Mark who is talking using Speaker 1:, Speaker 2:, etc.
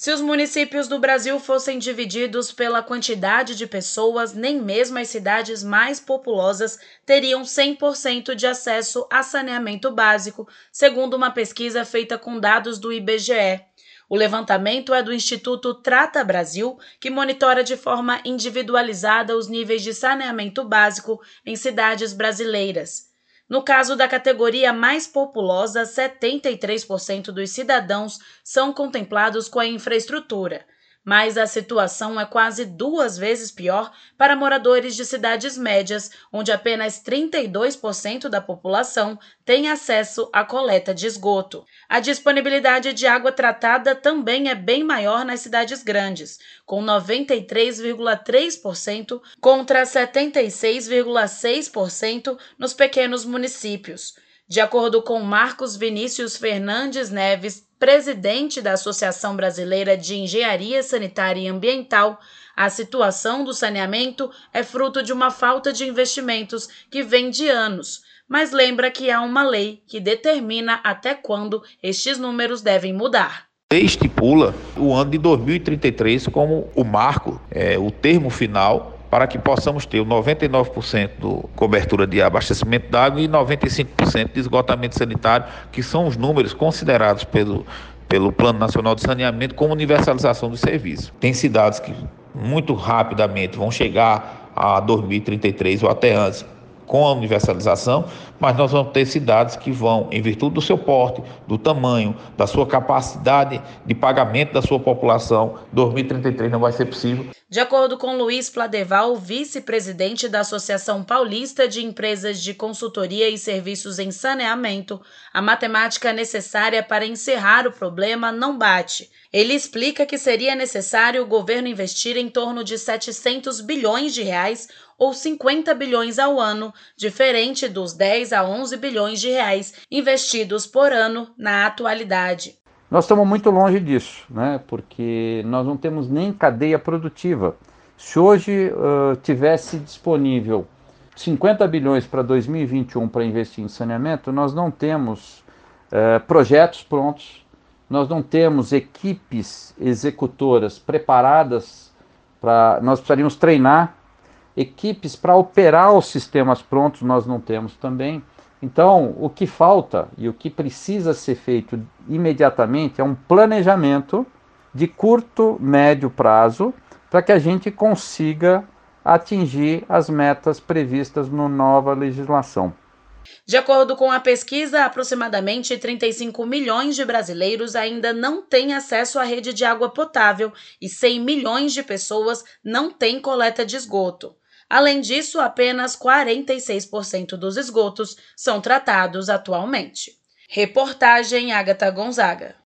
Speaker 1: Se os municípios do Brasil fossem divididos pela quantidade de pessoas, nem mesmo as cidades mais populosas teriam 100% de acesso a saneamento básico, segundo uma pesquisa feita com dados do IBGE. O levantamento é do Instituto Trata Brasil, que monitora de forma individualizada os níveis de saneamento básico em cidades brasileiras. No caso da categoria mais populosa, 73% dos cidadãos são contemplados com a infraestrutura mas a situação é quase duas vezes pior para moradores de cidades médias, onde apenas 32% da população tem acesso à coleta de esgoto. A disponibilidade de água tratada também é bem maior nas cidades grandes, com 93,3% contra 76,6% nos pequenos municípios. De acordo com Marcos Vinícius Fernandes Neves, presidente da Associação Brasileira de Engenharia Sanitária e Ambiental, a situação do saneamento é fruto de uma falta de investimentos que vem de anos, mas lembra que há uma lei que determina até quando estes números devem mudar.
Speaker 2: Estipula o ano de 2033 como o marco, é, o termo final para que possamos ter 99% de cobertura de abastecimento d'água e 95% de esgotamento sanitário, que são os números considerados pelo, pelo Plano Nacional de Saneamento como universalização do serviço. Tem cidades que muito rapidamente vão chegar a 2033 ou até antes com a universalização, mas nós vamos ter cidades que vão, em virtude do seu porte, do tamanho, da sua capacidade de pagamento da sua população, 2033 não vai ser possível.
Speaker 1: De acordo com Luiz Pladeval, vice-presidente da Associação Paulista de Empresas de Consultoria e Serviços em Saneamento, a matemática necessária para encerrar o problema não bate. Ele explica que seria necessário o governo investir em torno de 700 bilhões de reais ou 50 bilhões ao ano, diferente dos 10 a 11 bilhões de reais investidos por ano na atualidade.
Speaker 3: Nós estamos muito longe disso, né? porque nós não temos nem cadeia produtiva. Se hoje uh, tivesse disponível 50 bilhões para 2021 para investir em saneamento, nós não temos uh, projetos prontos, nós não temos equipes executoras preparadas para. Nós precisaríamos treinar equipes para operar os sistemas prontos nós não temos também. Então, o que falta e o que precisa ser feito imediatamente é um planejamento de curto, médio prazo para que a gente consiga atingir as metas previstas na nova legislação.
Speaker 1: De acordo com a pesquisa, aproximadamente 35 milhões de brasileiros ainda não têm acesso à rede de água potável e 100 milhões de pessoas não têm coleta de esgoto. Além disso, apenas 46% dos esgotos são tratados atualmente. Reportagem Agatha Gonzaga.